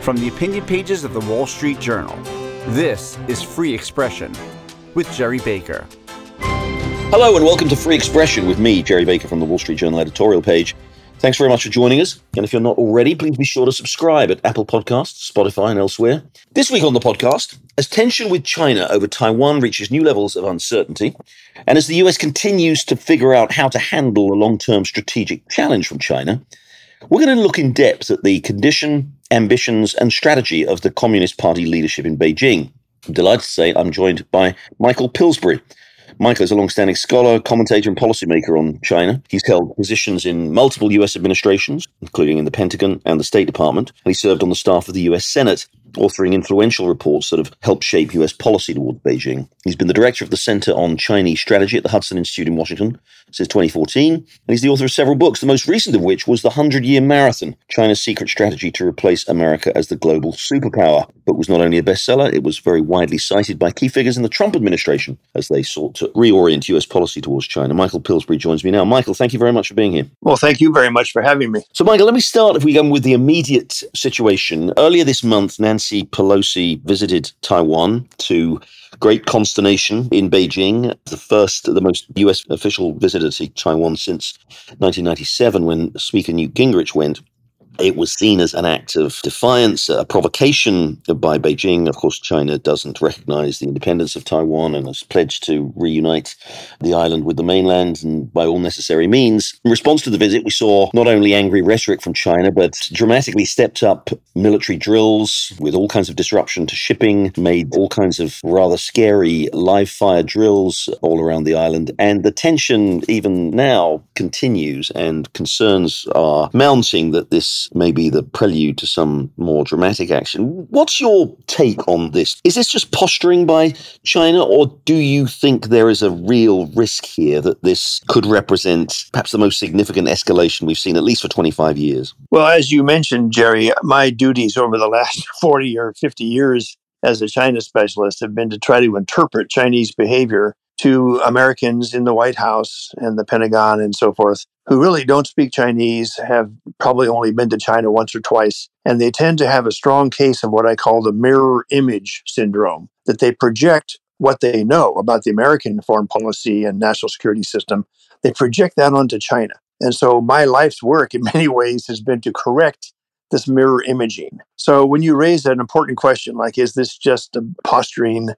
From the opinion pages of the Wall Street Journal, this is Free Expression with Gerry Baker. Hello and welcome to Free Expression with me, Gerry Baker from the Wall Street Journal editorial page. Thanks very much for joining us. And if you're not already, please be sure to subscribe at Apple Podcasts, Spotify, and elsewhere. This week on the podcast, as tension with China over Taiwan reaches new levels of uncertainty, and as the US continues to figure out how to handle a long term strategic challenge from China, we're going to look in depth at the condition, ambitions, and strategy of the Communist Party leadership in Beijing. I'm delighted to say I'm joined by Michael Pillsbury. Michael is a long-standing scholar, commentator, and policymaker on China. He's held positions in multiple U.S. administrations, including in the Pentagon and the State Department, and he served on the staff of the U.S. Senate, authoring influential reports that have helped shape U.S. policy toward Beijing. He's been the director of the Center on Chinese Strategy at the Hudson Institute in Washington since 2014, and he's the author of several books, the most recent of which was The Hundred Year Marathon China's Secret Strategy to Replace America as the Global Superpower. The book was not only a bestseller, it was very widely cited by key figures in the Trump administration as they sought to reorient U.S. policy towards China. Michael Pillsbury joins me now. Michael, thank you very much for being here. Well, thank you very much for having me. So, Michael, let me start if we go with the immediate situation. Earlier this month, Nancy Pelosi visited Taiwan to great consternation in Beijing. The first, the most US official visitor to Taiwan since 1997 when Speaker Newt Gingrich went. It was seen as an act of defiance, a provocation by Beijing. Of course, China doesn't recognize the independence of Taiwan and has pledged to reunite the island with the mainland and by all necessary means. In response to the visit, we saw not only angry rhetoric from China, but dramatically stepped up military drills with all kinds of disruption to shipping, made all kinds of rather scary live fire drills all around the island. And the tension, even now, continues, and concerns are mounting that this may be the prelude to some more dramatic action. What's your take on this? Is this just posturing by China, or do you think there is a real risk here that this could represent perhaps the most significant escalation we've seen, at least for 25 years? Well, as you mentioned, Gerry, my duties over the last 40 or 50 years as a China specialist have been to try to interpret Chinese behavior to Americans in the White House and the Pentagon and so forth who really don't speak Chinese, have probably only been to China once or twice, and they tend to have a strong case of what I call the mirror image syndrome, that they project what they know about the American foreign policy and national security system, they project that onto China. And so my life's work in many ways has been to correct this mirror imaging. So when you raise an important question like, is this just a posturing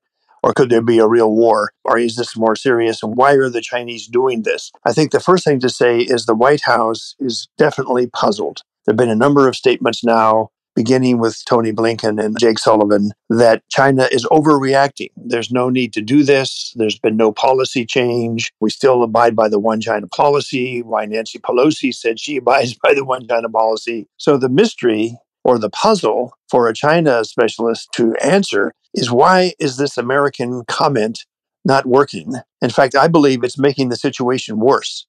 or could there be a real war? Or is this more serious? And why are the Chinese doing this? I think the first thing to say is the White House is definitely puzzled. There have been a number of statements now, beginning with Tony Blinken and Jake Sullivan, that China is overreacting. There's no need to do this. There's been no policy change. We still abide by the one China policy. Why Nancy Pelosi said she abides by the one China policy. So the mystery or the puzzle for a China specialist to answer is why is this American comment not working? In fact, I believe it's making the situation worse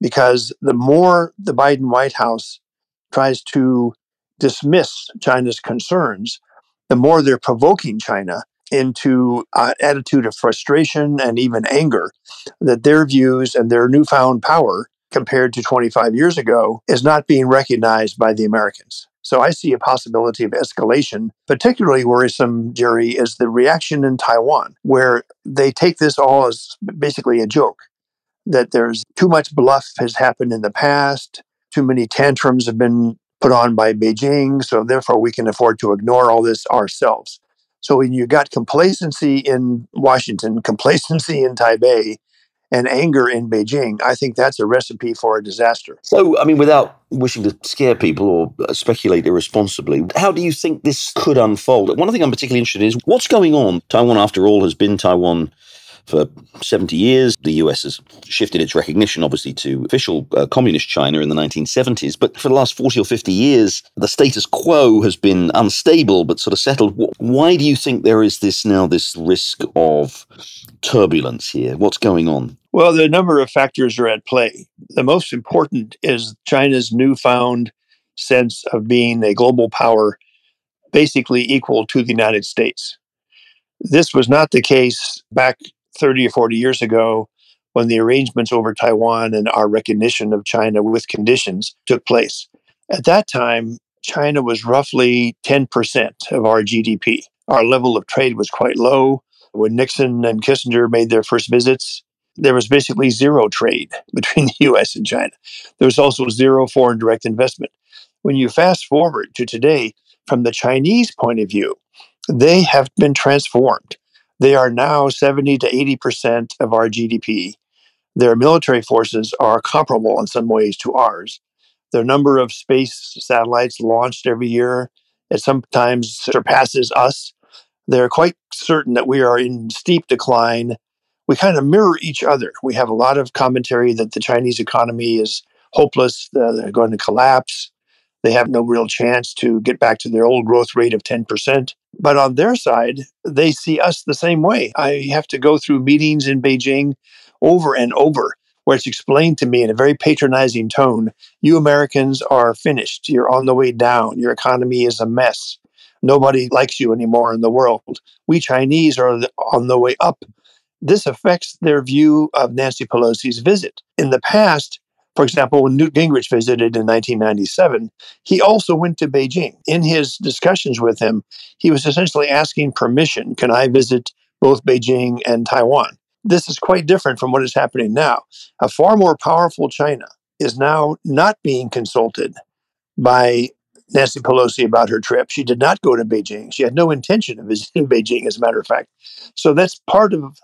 because the more the Biden White House tries to dismiss China's concerns, the more they're provoking China into an attitude of frustration and even anger that their views and their newfound power compared to 25 years ago is not being recognized by the Americans. So I see a possibility of escalation. Particularly worrisome, Gerry, is the reaction in Taiwan, where they take this all as basically a joke that there's too much bluff has happened in the past, too many tantrums have been put on by Beijing, so therefore we can afford to ignore all this ourselves. So when you got complacency in Washington, complacency in Taipei, and anger in Beijing, I think that's a recipe for a disaster. So, I mean, without wishing to scare people or uh, speculate irresponsibly, how do you think this could unfold? One thing I'm particularly interested in is what's going on. Taiwan, after all, has been Taiwan for 70 years. The US has shifted its recognition, obviously, to official uh, communist China in the 1970s. But for the last 40 or 50 years, the status quo has been unstable but sort of settled. Why do you think there is this now, this risk of turbulence here? What's going on? Well, the number of factors are at play. The most important is China's newfound sense of being a global power, basically equal to the United States. This was not the case back 30 or 40 years ago when the arrangements over Taiwan and our recognition of China with conditions took place. At that time, China was roughly 10% of our GDP. Our level of trade was quite low. When Nixon and Kissinger made their first visits, there was basically zero trade between the US and China. There was also zero foreign direct investment. When you fast forward to today, from the Chinese point of view, they have been transformed. They are now 70 to 80% of our GDP. Their military forces are comparable in some ways to ours. The number of space satellites launched every year it sometimes surpasses us. They're quite certain that we are in steep decline. We kind of mirror each other. We have a lot of commentary that the Chinese economy is hopeless, uh, they're going to collapse. They have no real chance to get back to their old growth rate of 10%. But on their side, they see us the same way. I have to go through meetings in Beijing over and over where it's explained to me in a very patronizing tone you Americans are finished. You're on the way down. Your economy is a mess. Nobody likes you anymore in the world. We Chinese are on the way up. This affects their view of Nancy Pelosi's visit. In the past, for example, when Newt Gingrich visited in 1997, he also went to Beijing. In his discussions with him, he was essentially asking permission can I visit both Beijing and Taiwan? This is quite different from what is happening now. A far more powerful China is now not being consulted by Nancy Pelosi about her trip. She did not go to Beijing. She had no intention of visiting Beijing, as a matter of fact. So that's part of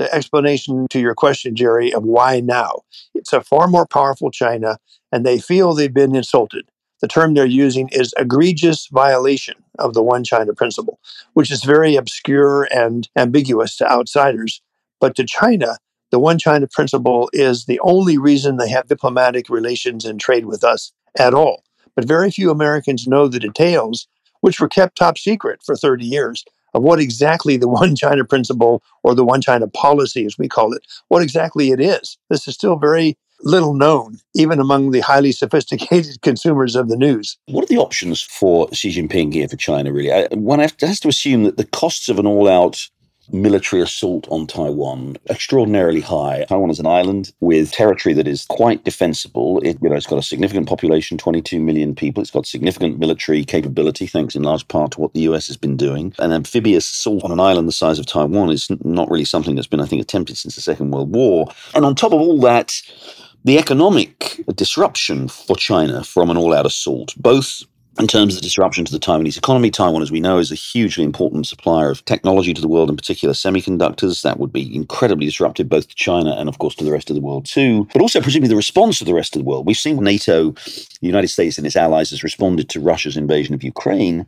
the explanation to your question, Gerry, of why now. It's a far more powerful China, and they feel they've been insulted. The term they're using is egregious violation of the one China principle, which is very obscure and ambiguous to outsiders. But to China, the one China principle is the only reason they have diplomatic relations and trade with us at all. But very few Americans know the details, which were kept top secret for 30 years, of what exactly the one China principle or the one China policy, as we call it, what exactly it is. This is still very little known, even among the highly sophisticated consumers of the news. What are the options for Xi Jinping here for China, really? One has to assume that the costs of an all out military assault on Taiwan extraordinarily high. Taiwan is an island with territory that is quite defensible. It, you know, it's got a significant population, 22 million people. It's got significant military capability, thanks in large part to what the US has been doing. An amphibious assault on an island the size of Taiwan is not really something that's been, I think, attempted since the Second World War. And on top of all that, the economic disruption for China from an all out assault, both in terms of the disruption to the Taiwanese economy. Taiwan, as we know, is a hugely important supplier of technology to the world, in particular semiconductors. That would be incredibly disruptive both to China and, of course, to the rest of the world too. But also, presumably, the response of the rest of the world. We've seen NATO, the United States and its allies, has responded to Russia's invasion of Ukraine.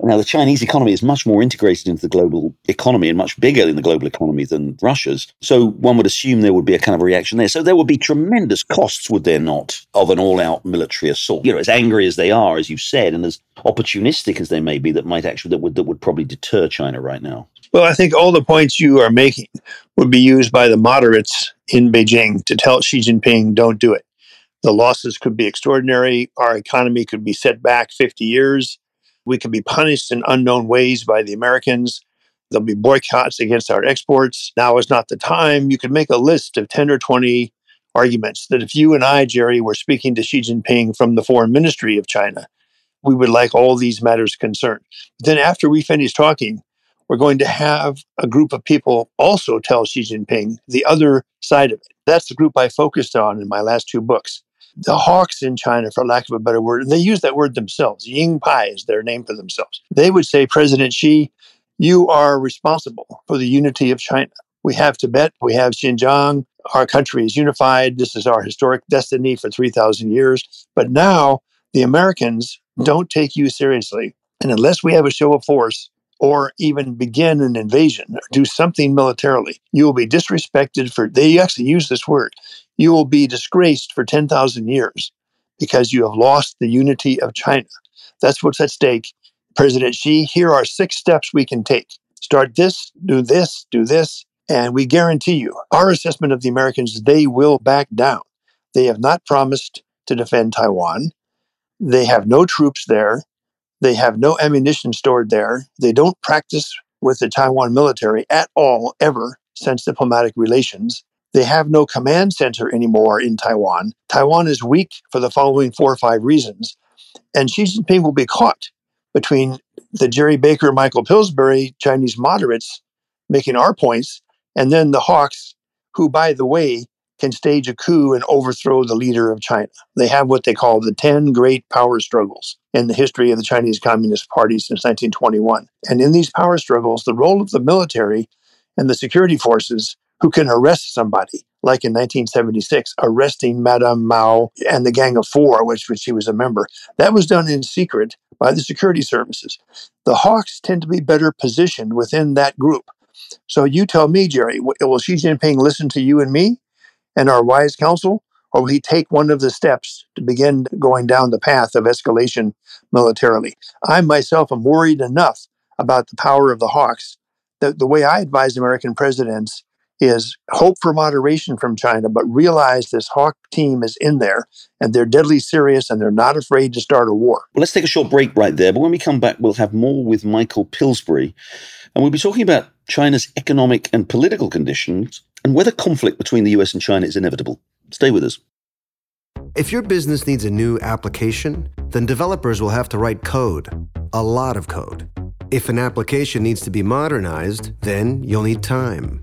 Now, the Chinese economy is much more integrated into the global economy and much bigger in the global economy than Russia's. So one would assume there would be a kind of reaction there. So there would be tremendous costs, would there not, of an all out military assault? You know, as angry as they are, as you said, and as opportunistic as they may be, that might actually, that would, that would probably deter China right now. Well, I think all the points you are making would be used by the moderates in Beijing to tell Xi Jinping, don't do it. The losses could be extraordinary. Our economy could be set back 50 years. We can be punished in unknown ways by the Americans. There'll be boycotts against our exports. Now is not the time. You could make a list of 10 or 20 arguments that if you and I, Gerry, were speaking to Xi Jinping from the foreign ministry of China, we would like all these matters concerned. Then after we finish talking, we're going to have a group of people also tell Xi Jinping the other side of it. That's the group I focused on in my last two books the hawks in China, for lack of a better word, they use that word themselves. Ying Pai is their name for themselves. They would say, President Xi, you are responsible for the unity of China. We have Tibet, we have Xinjiang. Our country is unified. This is our historic destiny for 3,000 years. But now the Americans don't take you seriously. And unless we have a show of force, or even begin an invasion or do something militarily, you will be disrespected for, they actually use this word, you will be disgraced for 10,000 years because you have lost the unity of China. That's what's at stake. President Xi, here are six steps we can take. Start this, do this, do this, and we guarantee you, our assessment of the Americans, they will back down. They have not promised to defend Taiwan. They have no troops there. They have no ammunition stored there. They don't practice with the Taiwan military at all, ever, since diplomatic relations. They have no command center anymore in Taiwan. Taiwan is weak for the following four or five reasons. And Xi Jinping will be caught between the Gerry Baker, Michael Pillsbury Chinese moderates making our points, and then the Hawks, who, by the way, can stage a coup and overthrow the leader of China. They have what they call the 10 great power struggles in the history of the Chinese Communist Party since 1921. And in these power struggles, the role of the military and the security forces who can arrest somebody, like in 1976, arresting Madame Mao and the Gang of Four, which, which she was a member. That was done in secret by the security services. The Hawks tend to be better positioned within that group. So you tell me, Gerry, will Xi Jinping listen to you and me and our wise counsel, or will he take one of the steps to begin going down the path of escalation militarily? I myself am worried enough about the power of the Hawks that the way I advise American presidents is hope for moderation from China, but realize this Hawk team is in there and they're deadly serious and they're not afraid to start a war. Well, let's take a short break right there. But when we come back, we'll have more with Michael Pillsbury. And we'll be talking about China's economic and political conditions and whether conflict between the US and China is inevitable. Stay with us. If your business needs a new application, then developers will have to write code, a lot of code. If an application needs to be modernized, then you'll need time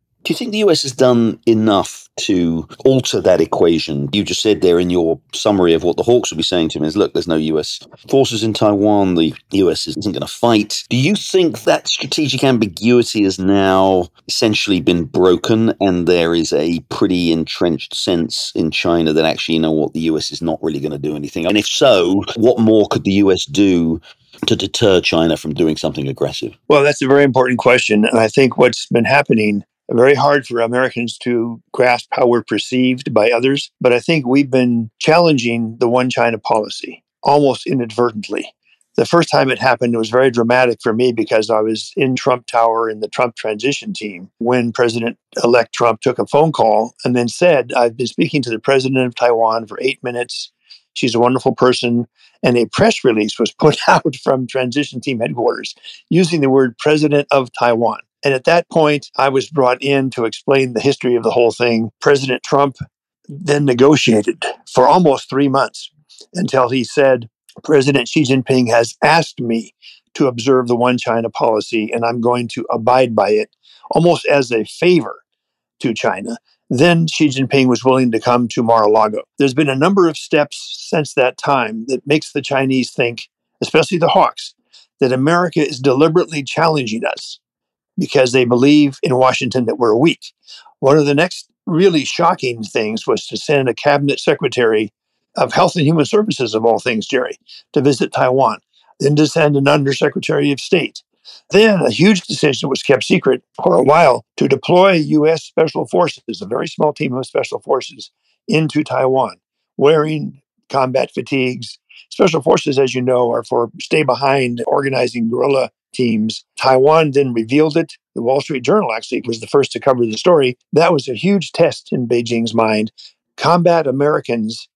Do you think the US has done enough to alter that equation? You just said there in your summary of what the Hawks will be saying to him is look, there's no US forces in Taiwan. The US isn't going to fight. Do you think that strategic ambiguity has now essentially been broken and there is a pretty entrenched sense in China that actually, you know what, the US is not really going to do anything? And if so, what more could the US do to deter China from doing something aggressive? Well, that's a very important question. And I think what's been happening very hard for Americans to grasp how we're perceived by others. But I think we've been challenging the one China policy almost inadvertently. The first time it happened, it was very dramatic for me because I was in Trump Tower in the Trump transition team when President elect Trump took a phone call and then said, I've been speaking to the president of Taiwan for eight minutes. She's a wonderful person. And a press release was put out from transition team headquarters using the word president of Taiwan. And at that point, I was brought in to explain the history of the whole thing. President Trump then negotiated for almost three months until he said, President Xi Jinping has asked me to observe the one China policy, and I'm going to abide by it almost as a favor to China. Then Xi Jinping was willing to come to Mar a Lago. There's been a number of steps since that time that makes the Chinese think, especially the Hawks, that America is deliberately challenging us because they believe in Washington that we're weak. One of the next really shocking things was to send a cabinet secretary of Health and Human Services, of all things, Gerry, to visit Taiwan, then to send an undersecretary of state. Then a huge decision was kept secret for a while to deploy U.S. Special Forces, a very small team of Special Forces, into Taiwan, wearing combat fatigues. Special Forces, as you know, are for stay behind organizing guerrilla teams. Taiwan then revealed it. The Wall Street Journal actually was the first to cover the story. That was a huge test in Beijing's mind. Combat Americans,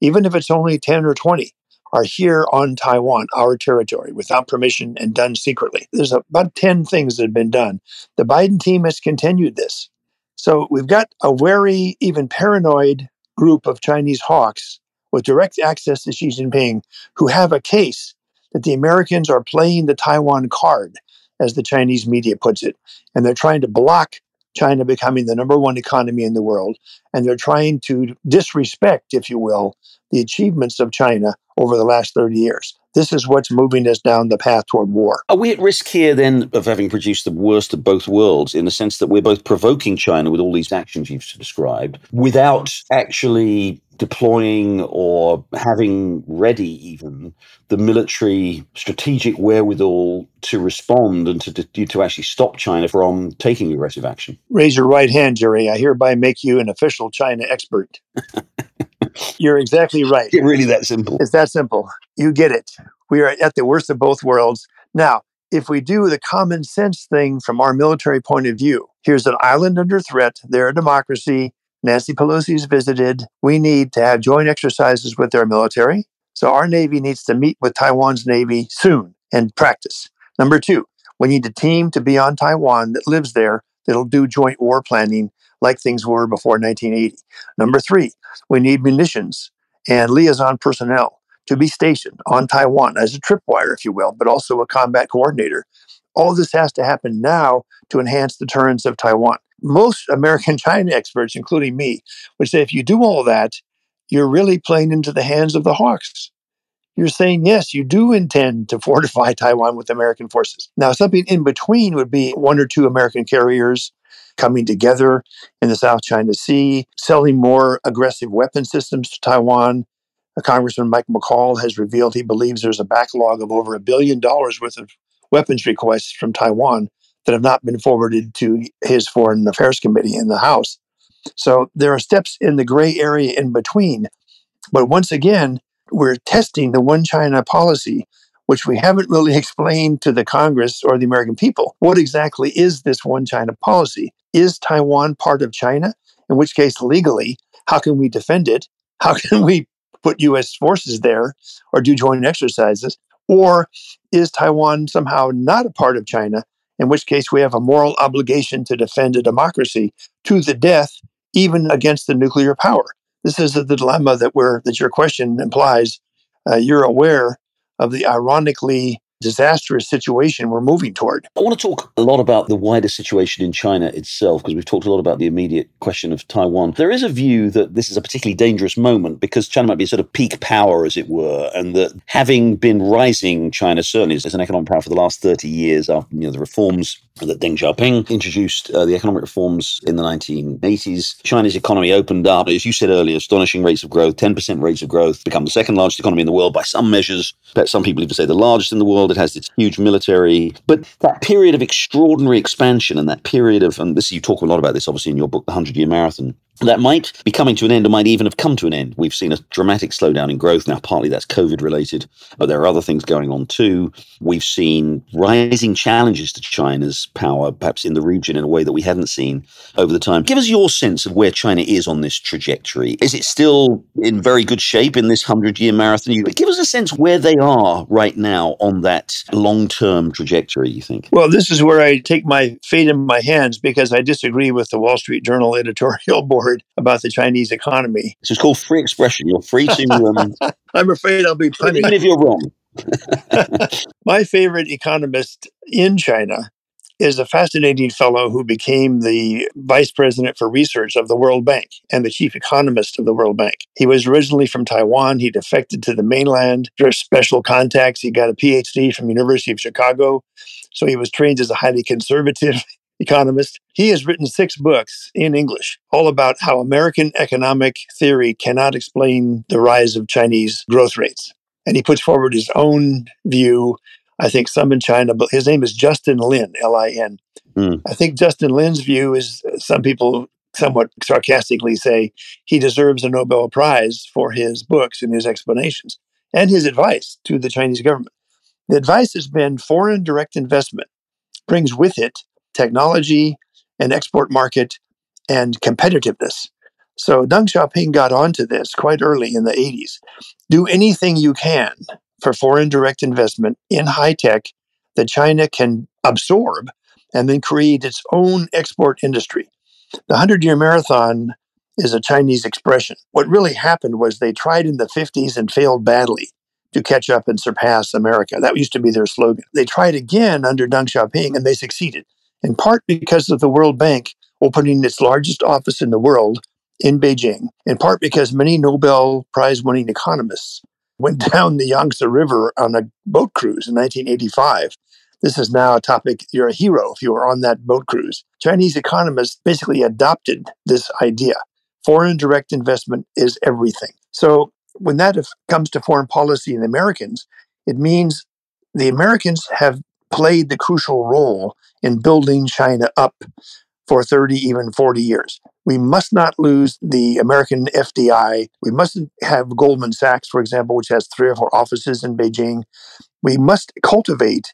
even if it's only 10 or 20, are here on Taiwan, our territory, without permission and done secretly. There's about 10 things that have been done. The Biden team has continued this. So we've got a wary, even paranoid group of Chinese hawks with direct access to Xi Jinping who have a case that the Americans are playing the Taiwan card, as the Chinese media puts it, and they're trying to block China becoming the number one economy in the world. And they're trying to disrespect, if you will, the achievements of China over the last 30 years. This is what's moving us down the path toward war. Are we at risk here then of having produced the worst of both worlds in the sense that we're both provoking China with all these actions you've described without actually deploying or having ready even the military strategic wherewithal to respond and to, to, to actually stop China from taking aggressive action? Raise your right hand, Gerry. I hereby make you an official China expert. You're exactly right. It's really that simple. It's that simple. You get it. We are at the worst of both worlds. Now, if we do the common sense thing from our military point of view, here's an island under threat, they're a democracy. Nancy Pelosi's visited. We need to have joint exercises with their military. So our Navy needs to meet with Taiwan's Navy soon and practice. Number two, we need a team to be on Taiwan that lives there that'll do joint war planning like things were before 1980. Number three, we need munitions and liaison personnel to be stationed on Taiwan as a tripwire, if you will, but also a combat coordinator. All this has to happen now to enhance deterrence of Taiwan. Most American China experts, including me, would say if you do all that, you're really playing into the hands of the hawks you're saying, yes, you do intend to fortify Taiwan with American forces. Now, something in between would be one or two American carriers coming together in the South China Sea, selling more aggressive weapon systems to Taiwan. Congressman Mike McCaul has revealed he believes there's a backlog of over a billion dollars worth of weapons requests from Taiwan that have not been forwarded to his Foreign Affairs Committee in the House. So there are steps in the gray area in between. But once again, we're testing the one China policy, which we haven't really explained to the Congress or the American people. What exactly is this one China policy? Is Taiwan part of China? In which case, legally, how can we defend it? How can we put US forces there or do joint exercises? Or is Taiwan somehow not a part of China? In which case, we have a moral obligation to defend a democracy to the death, even against the nuclear power this is the dilemma that we're that your question implies. Uh, you're aware of the ironically disastrous situation we're moving toward. I want to talk a lot about the wider situation in China itself, because we've talked a lot about the immediate question of Taiwan. There is a view that this is a particularly dangerous moment because China might be a sort of peak power, as it were, and that having been rising, China certainly as an economic power for the last 30 years after you know, the reforms that Deng Xiaoping introduced, uh, the economic reforms in the 1980s, China's economy opened up, as you said earlier, astonishing rates of growth, 10% rates of growth, become the second largest economy in the world by some measures. Some people even say the largest in the world. It has its huge military. But that period of extraordinary expansion and that period of, and this you talk a lot about this obviously in your book, The 100 Year Marathon, that might be coming to an end or might even have come to an end. We've seen a dramatic slowdown in growth. Now, partly that's COVID related, but there are other things going on too. We've seen rising challenges to China's power, perhaps in the region in a way that we hadn't seen over the time. Give us your sense of where China is on this trajectory. Is it still in very good shape in this 100 year marathon? Give us a sense where they are right now on that long term trajectory, you think? Well, this is where I take my fate in my hands because I disagree with the Wall Street Journal editorial board word about the Chinese economy. This is called free expression. You're free to. Um, I'm afraid I'll be punished. Even if you're wrong. My favorite economist in China is a fascinating fellow who became the vice president for research of the World Bank and the chief economist of the World Bank. He was originally from Taiwan. He defected to the mainland through special contacts. He got a PhD from University of Chicago. So he was trained as a highly conservative economist. He has written six books in English, all about how American economic theory cannot explain the rise of Chinese growth rates. And he puts forward his own view. I think some in China, but his name is Justin Lin, L I N. Mm. I think Justin Lin's view is some people somewhat sarcastically say he deserves a Nobel Prize for his books and his explanations and his advice to the Chinese government. The advice has been foreign direct investment brings with it technology, and export market, and competitiveness. So Deng Xiaoping got onto this quite early in the 80s. Do anything you can for foreign direct investment in high tech that China can absorb and then create its own export industry. The 100 year marathon is a Chinese expression. What really happened was they tried in the 50s and failed badly to catch up and surpass America. That used to be their slogan. They tried again under Deng Xiaoping and they succeeded in part because of the World Bank opening its largest office in the world in Beijing, in part because many Nobel Prize winning economists went down the Yangtze River on a boat cruise in 1985. This is now a topic you're a hero if you were on that boat cruise. Chinese economists basically adopted this idea. Foreign direct investment is everything. So when that comes to foreign policy in the Americans, it means the Americans have played the crucial role in building China up for 30, even 40 years. We must not lose the American FDI. We mustn't have Goldman Sachs, for example, which has three or four offices in Beijing. We must cultivate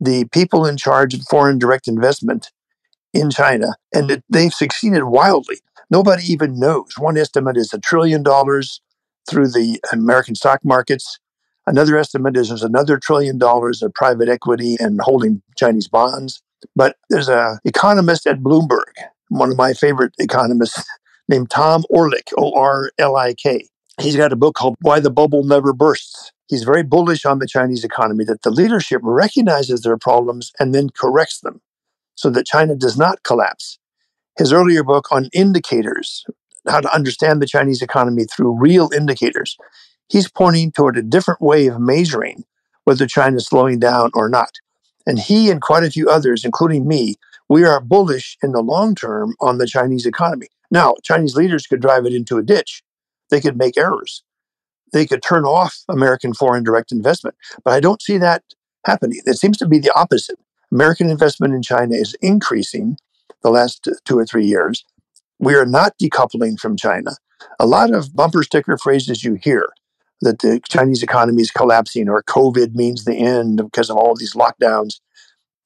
the people in charge of foreign direct investment in China, and they've succeeded wildly. Nobody even knows. One estimate is a trillion dollars through the American stock markets. Another estimate is there's another trillion dollars of private equity and holding Chinese bonds. But there's an economist at Bloomberg, one of my favorite economists, named Tom Orlik, O R L I K. He's got a book called Why the Bubble Never Bursts. He's very bullish on the Chinese economy, that the leadership recognizes their problems and then corrects them so that China does not collapse. His earlier book on indicators, how to understand the Chinese economy through real indicators, he's pointing toward a different way of measuring whether China is slowing down or not. And he and quite a few others, including me, we are bullish in the long term on the Chinese economy. Now, Chinese leaders could drive it into a ditch. They could make errors. They could turn off American foreign direct investment. But I don't see that happening. It seems to be the opposite. American investment in China is increasing the last two or three years. We are not decoupling from China. A lot of bumper sticker phrases you hear that the Chinese economy is collapsing or COVID means the end because of all these lockdowns.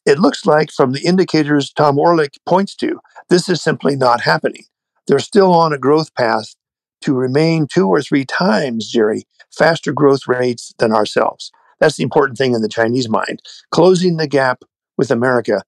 It looks like, from the indicators Tom Orlik points to, this is simply not happening. They're still on a growth path to remain two or three times, Gerry, faster growth rates than ourselves. That's the important thing in the Chinese mind. Closing the gap with America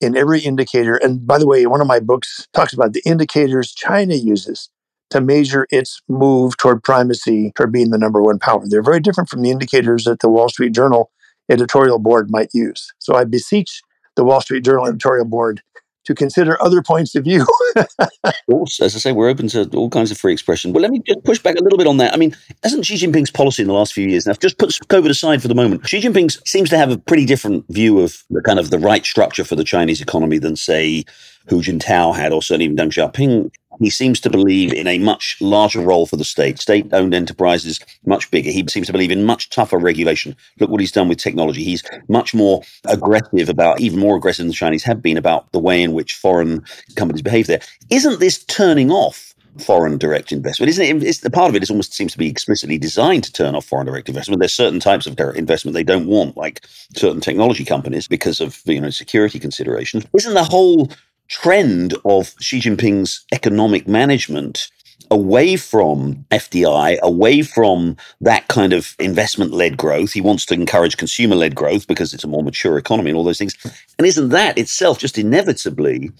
in every indicator. And by the way, one of my books talks about the indicators China uses to measure its move toward primacy, toward being the number one power. They're very different from the indicators that the Wall Street Journal editorial board might use. So I beseech the Wall Street Journal editorial board to consider other points of view. as I say, we're open to all kinds of free expression. But let me just push back a little bit on that. I mean, hasn't Xi Jinping's policy in the last few years, now just put COVID aside for the moment, Xi Jinping seems to have a pretty different view of the kind of the right structure for the Chinese economy than, say, Hu Jintao had, or certainly even Deng Xiaoping he seems to believe in a much larger role for the state, state owned enterprises, much bigger. He seems to believe in much tougher regulation. Look what he's done with technology. He's much more aggressive about, even more aggressive than the Chinese have been about the way in which foreign companies behave there. Isn't this turning off foreign direct investment. Isn't it? It's, the part of it is almost seems to be explicitly designed to turn off foreign direct investment. There's certain types of direct investment they don't want, like certain technology companies, because of you know security considerations. Isn't the whole trend of Xi Jinping's economic management away from FDI, away from that kind of investment led growth. He wants to encourage consumer led growth because it's a more mature economy and all those things. And isn't that itself just inevitably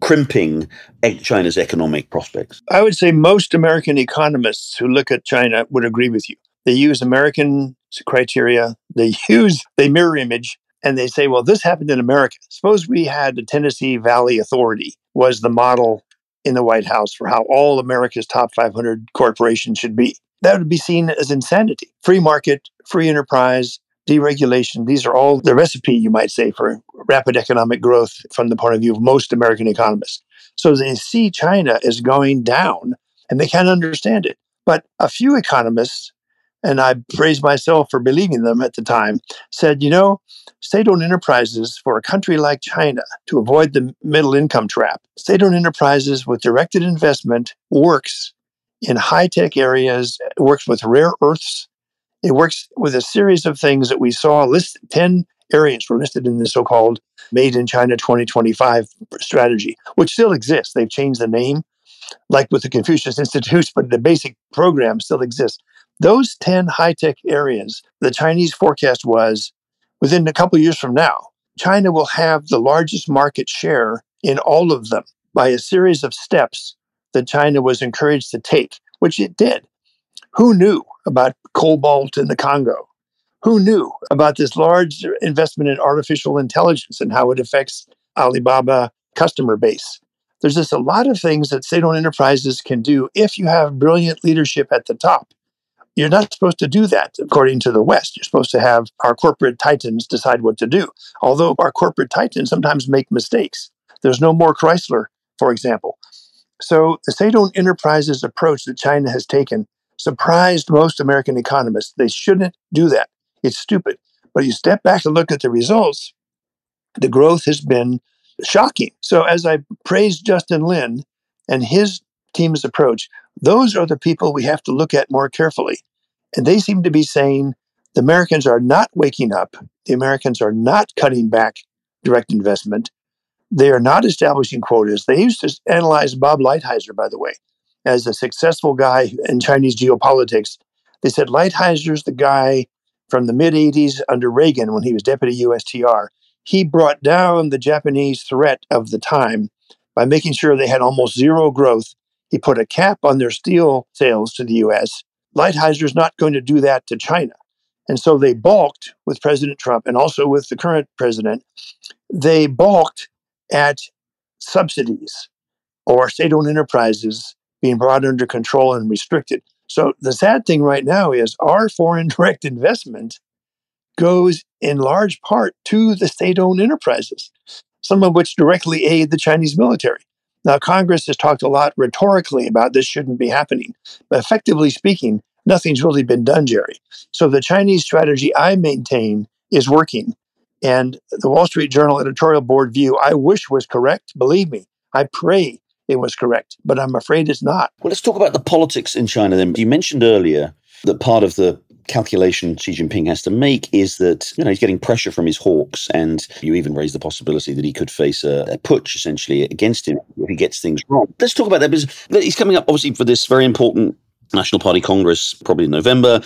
crimping China's economic prospects? I would say most American economists who look at China would agree with you. They use American criteria, they use, they mirror image and they say, well, this happened in America. Suppose we had the Tennessee Valley Authority was the model in the White House for how all America's top 500 corporations should be. That would be seen as insanity. Free market, free enterprise, deregulation, these are all the recipe, you might say, for rapid economic growth from the point of view of most American economists. So they see China as going down and they can't understand it. But a few economists and I praised myself for believing them at the time, said, you know, state owned enterprises for a country like China to avoid the middle income trap, state owned enterprises with directed investment works in high tech areas, it works with rare earths, it works with a series of things that we saw listed 10 areas were listed in the so called Made in China 2025 strategy, which still exists. They've changed the name, like with the Confucius Institutes, but the basic program still exists. Those 10 high tech areas, the Chinese forecast was within a couple years from now, China will have the largest market share in all of them by a series of steps that China was encouraged to take, which it did. Who knew about cobalt in the Congo? Who knew about this large investment in artificial intelligence and how it affects Alibaba customer base? There's just a lot of things that state owned enterprises can do if you have brilliant leadership at the top. You're not supposed to do that according to the West. You're supposed to have our corporate titans decide what to do. Although our corporate titans sometimes make mistakes. There's no more Chrysler, for example. So the owned enterprises approach that China has taken surprised most American economists. They shouldn't do that. It's stupid. But you step back and look at the results, the growth has been shocking. So as I praise Justin Lin and his team's approach, those are the people we have to look at more carefully. And they seem to be saying The Americans are not waking up. The Americans are not cutting back direct investment. They are not establishing quotas. They used to analyze Bob Lighthizer, by the way, as a successful guy in Chinese geopolitics. They said Lighthizer's the guy from the mid 80s under Reagan when he was deputy USTR. He brought down the Japanese threat of the time by making sure they had almost zero growth. He put a cap on their steel sales to the US. Lighthizer's not going to do that to China. And so they balked with President Trump and also with the current president. They balked at subsidies or state owned enterprises being brought under control and restricted. So the sad thing right now is our foreign direct investment goes in large part to the state owned enterprises, some of which directly aid the Chinese military. Now, Congress has talked a lot rhetorically about this shouldn't be happening, but effectively speaking, nothing's really been done, Gerry. So the Chinese strategy I maintain is working. And the Wall Street Journal editorial board view, I wish was correct. Believe me, I pray it was correct, but I'm afraid it's not. Well, let's talk about the politics in China then. You mentioned earlier that part of the calculation Xi Jinping has to make is that you know he's getting pressure from his hawks, and you even raise the possibility that he could face a, a putsch essentially against him if he gets things wrong. Let's talk about that because he's coming up obviously for this very important National Party Congress, probably in November.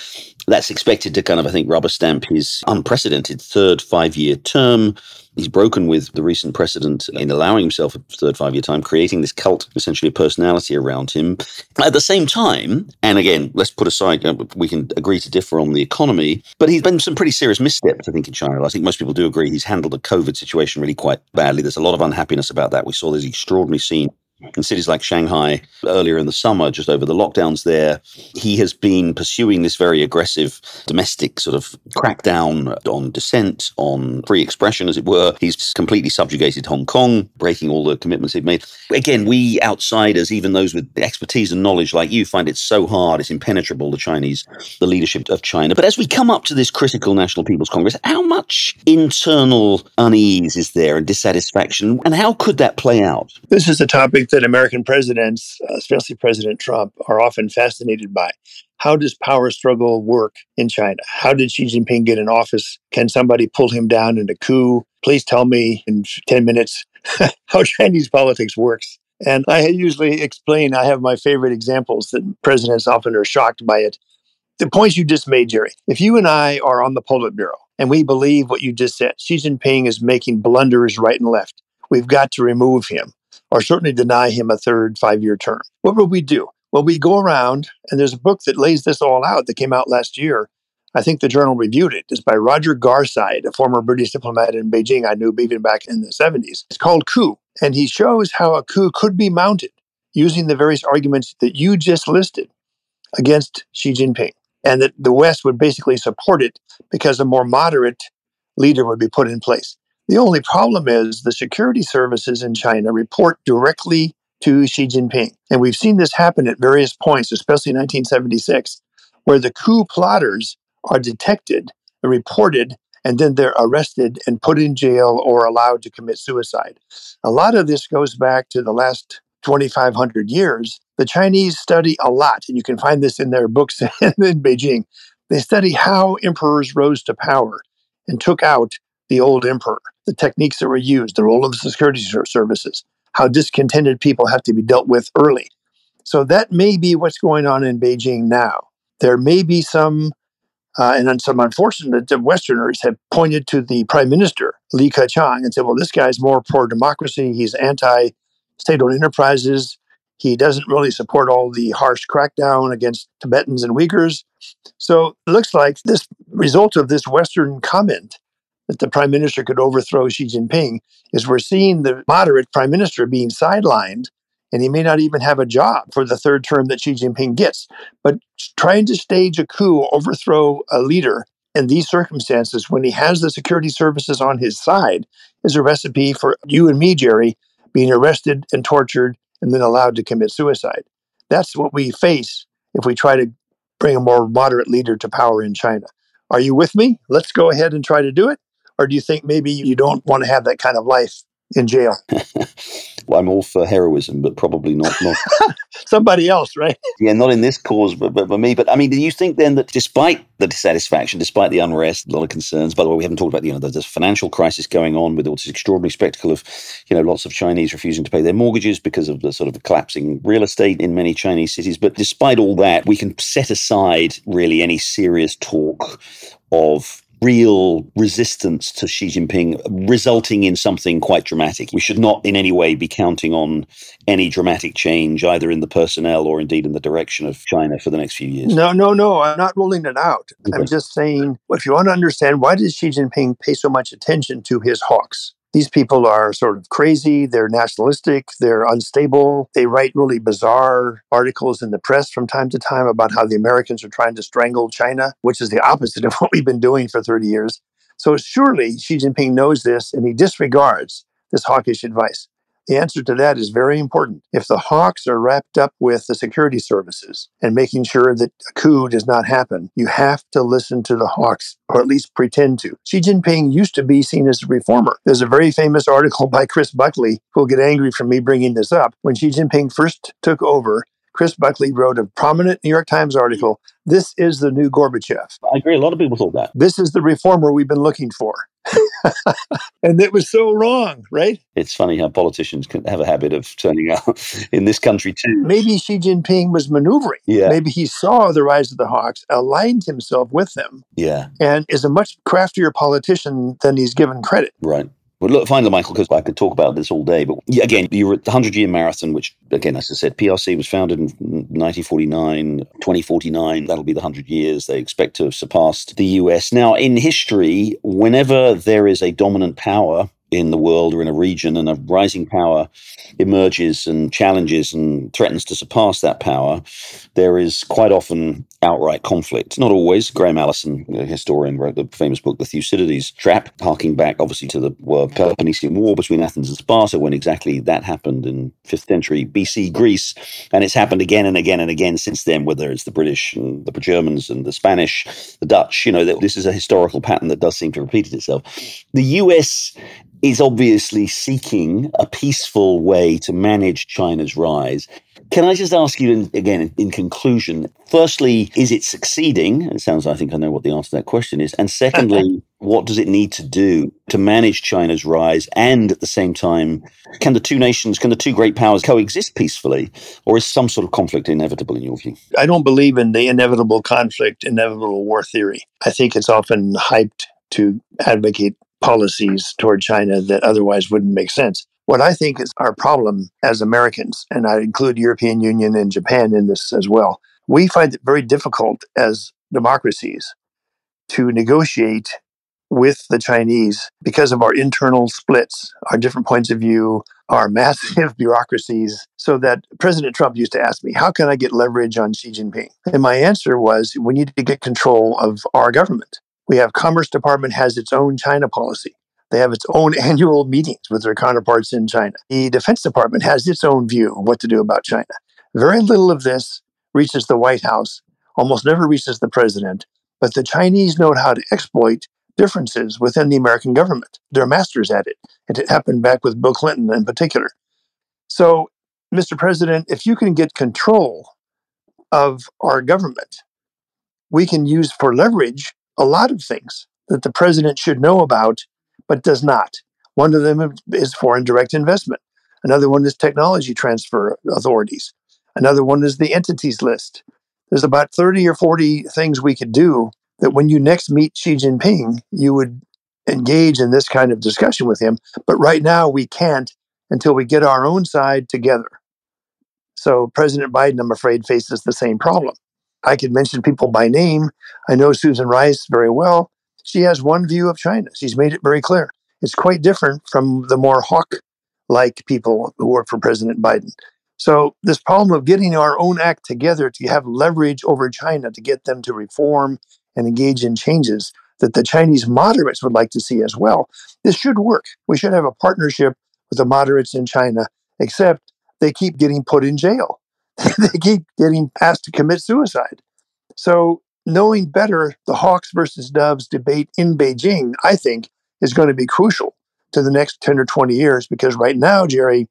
That's expected to kind of, I think, rubber stamp his unprecedented third five year term. He's broken with the recent precedent in allowing himself a third five year time, creating this cult, essentially a personality around him. At the same time, and again, let's put aside, we can agree to differ on the economy, but he's been some pretty serious missteps, I think, in China. I think most people do agree he's handled the COVID situation really quite badly. There's a lot of unhappiness about that. We saw this extraordinary scene in cities like Shanghai earlier in the summer, just over the lockdowns there, he has been pursuing this very aggressive domestic sort of crackdown on dissent, on free expression, as it were. He's completely subjugated Hong Kong, breaking all the commitments he'd made. Again, we outsiders, even those with expertise and knowledge like you, find it so hard, it's impenetrable, the Chinese, the leadership of China. But as we come up to this critical National People's Congress, how much internal unease is there and dissatisfaction, and how could that play out? This is a topic that American presidents, uh, especially President Trump, are often fascinated by. How does power struggle work in China? How did Xi Jinping get in office? Can somebody pull him down in a coup? Please tell me in 10 minutes how Chinese politics works. And I usually explain, I have my favorite examples that presidents often are shocked by it. The points you just made, Gerry, if you and I are on the Politburo and we believe what you just said, Xi Jinping is making blunders right and left, we've got to remove him or certainly deny him a third five year term. What would we do? Well, we go around, and there's a book that lays this all out that came out last year. I think the journal reviewed it. It's by Roger Garside, a former British diplomat in Beijing I knew even back in the 70s. It's called Coup, and he shows how a coup could be mounted using the various arguments that you just listed against Xi Jinping, and that the West would basically support it because a more moderate leader would be put in place. The only problem is the security services in China report directly to Xi Jinping. And we've seen this happen at various points, especially in 1976, where the coup plotters are detected reported, and then they're arrested and put in jail or allowed to commit suicide. A lot of this goes back to the last 2,500 years. The Chinese study a lot, and you can find this in their books in Beijing. They study how emperors rose to power and took out the old emperor, the techniques that were used, the role of the security services, how discontented people have to be dealt with early. So that may be what's going on in Beijing now. There may be some, uh, and some unfortunate Westerners have pointed to the prime minister, Li Keqiang, and said, well, this guy's more pro democracy. He's anti state owned enterprises. He doesn't really support all the harsh crackdown against Tibetans and Uyghurs. So it looks like this result of this Western comment that the prime minister could overthrow Xi Jinping is we're seeing the moderate prime minister being sidelined and he may not even have a job for the third term that Xi Jinping gets. But trying to stage a coup, overthrow a leader in these circumstances when he has the security services on his side is a recipe for you and me, Gerry, being arrested and tortured and then allowed to commit suicide. That's what we face if we try to bring a more moderate leader to power in China. Are you with me? Let's go ahead and try to do it. Or do you think maybe you don't want to have that kind of life in jail. well, I'm all for heroism, but probably not. not Somebody else, right? yeah, not in this cause, but, but for me. But I mean, do you think then that despite the dissatisfaction, despite the unrest, a lot of concerns, by the way, we haven't talked about, you know, there's financial crisis going on with all this extraordinary spectacle of, you know, lots of Chinese refusing to pay their mortgages because of the sort of collapsing real estate in many Chinese cities. But despite all that, we can set aside really any serious talk of real resistance to Xi Jinping resulting in something quite dramatic. We should not in any way be counting on any dramatic change, either in the personnel or indeed in the direction of China for the next few years. No, no, no. I'm not ruling it out. Okay. I'm just saying, if you want to understand why does Xi Jinping pay so much attention to his hawks? These people are sort of crazy, they're nationalistic, they're unstable. They write really bizarre articles in the press from time to time about how the Americans are trying to strangle China, which is the opposite of what we've been doing for 30 years. So surely Xi Jinping knows this and he disregards this hawkish advice. The answer to that is very important. If the hawks are wrapped up with the security services and making sure that a coup does not happen, you have to listen to the hawks, or at least pretend to. Xi Jinping used to be seen as a reformer. There's a very famous article by Chris Buckley, who'll get angry from me bringing this up. When Xi Jinping first took over, Chris Buckley wrote a prominent New York Times article. This is the new Gorbachev. I agree. A lot of people thought that. This is the reformer we've been looking for. and it was so wrong, right? It's funny how politicians can have a habit of turning out in this country too. Maybe Xi Jinping was maneuvering. Yeah. Maybe he saw the rise of the Hawks, aligned himself with them. Yeah. And is a much craftier politician than he's given credit. Right. Well, look, finally, Michael, because I could talk about this all day. But again, you were at the 100 year marathon, which, again, as I said, PRC was founded in 1949, 2049. That'll be the 100 years. They expect to have surpassed the US. Now, in history, whenever there is a dominant power, in the world or in a region, and a rising power emerges and challenges and threatens to surpass that power, there is quite often outright conflict. Not always. Graham Allison, a historian, wrote the famous book, The Thucydides Trap, harking back obviously to the Peloponnesian War between Athens and Sparta when exactly that happened in 5th century BC Greece. And it's happened again and again and again since then, whether it's the British and the Germans and the Spanish, the Dutch. You know, this is a historical pattern that does seem to repeat itself. The US is obviously seeking a peaceful way to manage China's rise. Can I just ask you in, again, in, in, conclusion, firstly, is it succeeding? It sounds, like I think I know what the answer to that question is. And secondly, what does it need to do to manage China's rise? And at the same time, can the two nations, can the two great powers coexist peacefully? Or is some sort of conflict inevitable in your view? I don't believe in the inevitable conflict, inevitable war theory. I think it's often hyped to advocate policies toward China that otherwise wouldn't make sense. What I think is our problem as Americans, and I include European Union and Japan in this as well, we find it very difficult as democracies to negotiate with the Chinese because of our internal splits, our different points of view, our massive bureaucracies. So that President Trump used to ask me, How can I get leverage on Xi Jinping? And my answer was, We need to get control of our government. We have Commerce Department has its own China policy. They have its own annual meetings with their counterparts in China. The Defense Department has its own view of what to do about China. Very little of this reaches the White House, almost never reaches the president, but the Chinese know how to exploit differences within the American government. They're masters at it. And it happened back with Bill Clinton in particular. So, Mr. President, if you can get control of our government, we can use for leverage a lot of things that the president should know about, but does not. One of them is foreign direct investment. Another one is technology transfer authorities. Another one is the entities list. There's about 30 or 40 things we could do that when you next meet Xi Jinping, you would engage in this kind of discussion with him. But right now, we can't until we get our own side together. So President Biden, I'm afraid, faces the same problem. I could mention people by name. I know Susan Rice very well. She has one view of China. She's made it very clear. It's quite different from the more hawk like people who work for President Biden. So, this problem of getting our own act together to have leverage over China to get them to reform and engage in changes that the Chinese moderates would like to see as well, this should work. We should have a partnership with the moderates in China, except they keep getting put in jail. they keep getting asked to commit suicide. So, knowing better the Hawks versus Doves debate in Beijing, I think, is going to be crucial to the next 10 or 20 years because right now, Gerry,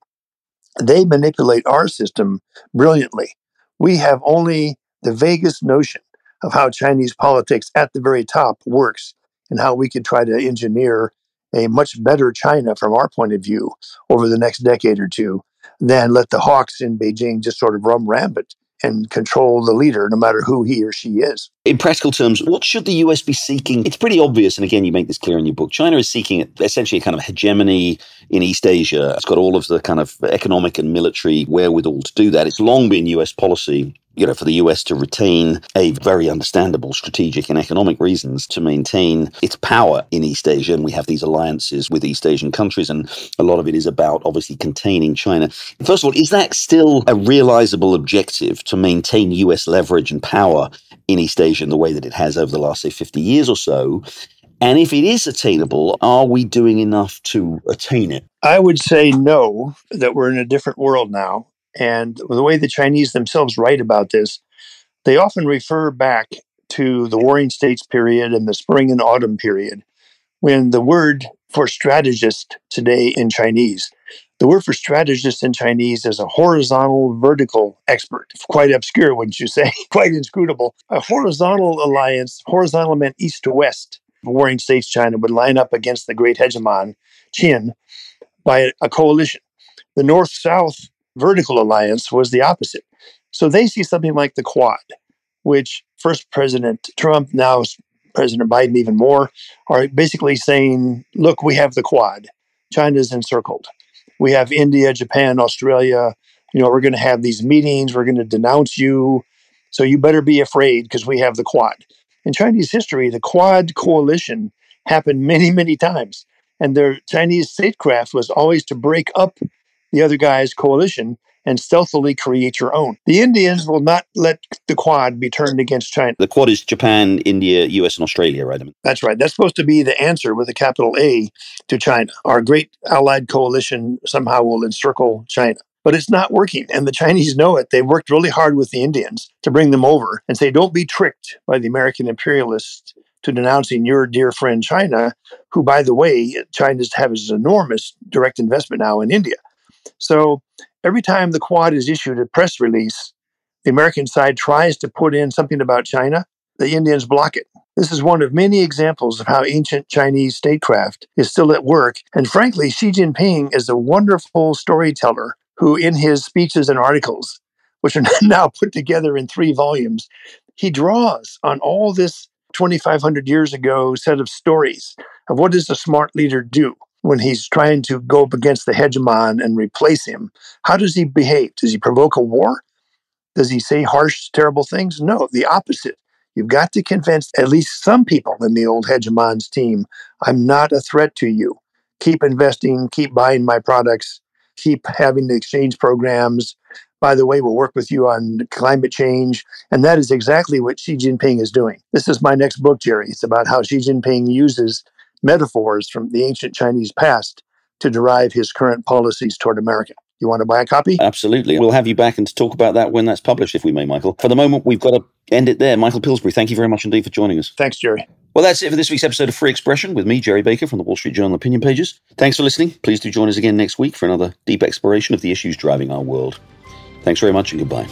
they manipulate our system brilliantly. We have only the vaguest notion of how Chinese politics at the very top works and how we could try to engineer a much better China from our point of view over the next decade or two than let the hawks in Beijing just sort of run rampant and control the leader, no matter who he or she is. In practical terms, what should the US be seeking? It's pretty obvious, and again, you make this clear in your book. China is seeking essentially a kind of hegemony in East Asia. It's got all of the kind of economic and military wherewithal to do that. It's long been US policy you know, for the US to retain a very understandable strategic and economic reasons to maintain its power in East Asia. And we have these alliances with East Asian countries, and a lot of it is about obviously containing China. First of all, is that still a realizable objective to maintain US leverage and power in East Asia in the way that it has over the last, say, 50 years or so? And if it is attainable, are we doing enough to attain it? I would say no, that we're in a different world now. And the way the Chinese themselves write about this, they often refer back to the Warring States period and the spring and autumn period, when the word for strategist today in Chinese, the word for strategist in Chinese is a horizontal vertical expert. Quite obscure, wouldn't you say? Quite inscrutable. A horizontal alliance, horizontal meant east to west. Warring States China would line up against the great hegemon, Qin, by a coalition. The north south vertical alliance was the opposite. So they see something like the Quad, which first President Trump, now President Biden, even more, are basically saying, look, we have the Quad. China's encircled. We have India, Japan, Australia. You know, we're going to have these meetings. We're going to denounce you. So you better be afraid because we have the Quad. In Chinese history, the Quad coalition happened many, many times. And their Chinese statecraft was always to break up the other guy's coalition and stealthily create your own. The Indians will not let the Quad be turned against China. The Quad is Japan, India, US, and Australia, right? That's right. That's supposed to be the answer with a capital A to China. Our great allied coalition somehow will encircle China. But it's not working. And the Chinese know it. They've worked really hard with the Indians to bring them over and say, don't be tricked by the American imperialists to denouncing your dear friend China, who, by the way, China has enormous direct investment now in India. So every time the Quad is issued a press release, the American side tries to put in something about China, the Indians block it. This is one of many examples of how ancient Chinese statecraft is still at work. And frankly, Xi Jinping is a wonderful storyteller who, in his speeches and articles, which are now put together in three volumes, he draws on all this 2,500 years ago set of stories of what does a smart leader do? When he's trying to go up against the hegemon and replace him, how does he behave? Does he provoke a war? Does he say harsh, terrible things? No, the opposite. You've got to convince at least some people in the old hegemon's team I'm not a threat to you. Keep investing, keep buying my products, keep having the exchange programs. By the way, we'll work with you on climate change. And that is exactly what Xi Jinping is doing. This is my next book, Gerry. It's about how Xi Jinping uses metaphors from the ancient Chinese past to derive his current policies toward America. You want to buy a copy? Absolutely. We'll have you back and to talk about that when that's published, if we may, Michael. For the moment, we've got to end it there. Michael Pillsbury, thank you very much indeed for joining us. Thanks, Gerry. Well, that's it for this week's episode of Free Expression with me, Gerry Baker from the Wall Street Journal Opinion Pages. Thanks for listening. Please do join us again next week for another deep exploration of the issues driving our world. Thanks very much and goodbye.